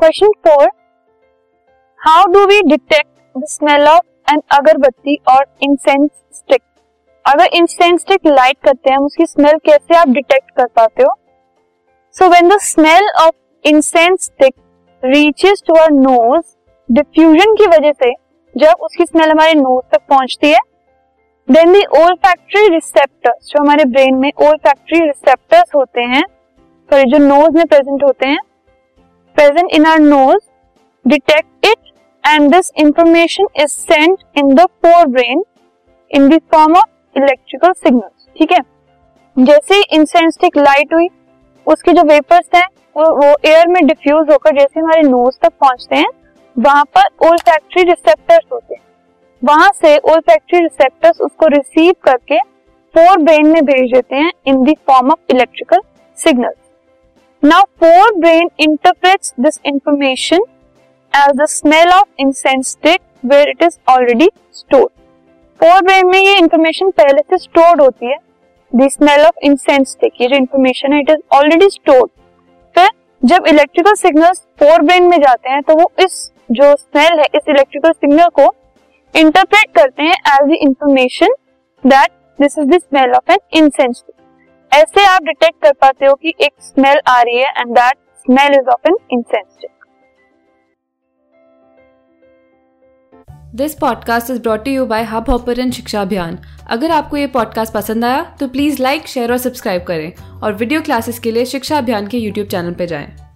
Question four how do we detect the smell of an agarbatti और incense stick अगर incense stick light करते हैं उसकी smell कैसे आप डिटेक्ट कर पाते हो? So when the smell of incense stick reaches to our nose diffusion की वजह से जब उसकी स्मेल हमारे नोज़ तक पहुँचती है देन दी ओल फैक्ट्री रिसेप्टर्स जो हमारे ब्रेन में ओल फैक्ट्री रिसेप्टर्स होते हैं सॉरी जो नोज़ में प्रेजेंट होते हैं present in our nose detect it and this information is sent in the forebrain in the form of electrical signals ठीक है? जैसे इंसेंस्टिक लाइट हुई उसके जो वेपर्स हैं वो, एयर में डिफ्यूज होकर जैसे हमारे नोज़ तक पहुँचते हैं वहाँ पर ओल फैक्ट्री रिसेप्टर्स होते हैं। वहाँ से ओल फैक्ट्री रिसेप्टर्स उसको रिसीव करके फोर ब्रेन में भेज देते हैं in the form of electrical signal now forebrain interprets this information as the smell of incense where it is already stored forebrain में ये इंफॉर्मेशन पहले से स्टोर्ड होती है। द स्मेल ऑफ़ इंसेंस ये जो इंफॉर्मेशन है इट इज़ ऑलरेडी स्टोर्ड फिर जब इलेक्ट्रिकल सिग्नल्स फोर ब्रेन में जाते हैं तो वो इस जो स्मेल है, इस इलेक्ट्रिकल सिग्नल को इंटरप्रेट करते हैं as the information that this is the smell of an incense stick ऐसे आप डिटेक्ट कर पाते हो कि एक स्मेल आ रही है and that smell is of an incense this podcast is brought you by Hubhopper Shiksha Abhiyan अगर आपको ये पॉडकास्ट पसंद आया तो प्लीज़ लाइक शेयर और सब्सक्राइब करें और वीडियो क्लासेस के लिए शिक्षा अभियान के यूट्यूब चैनल पर जाएँ।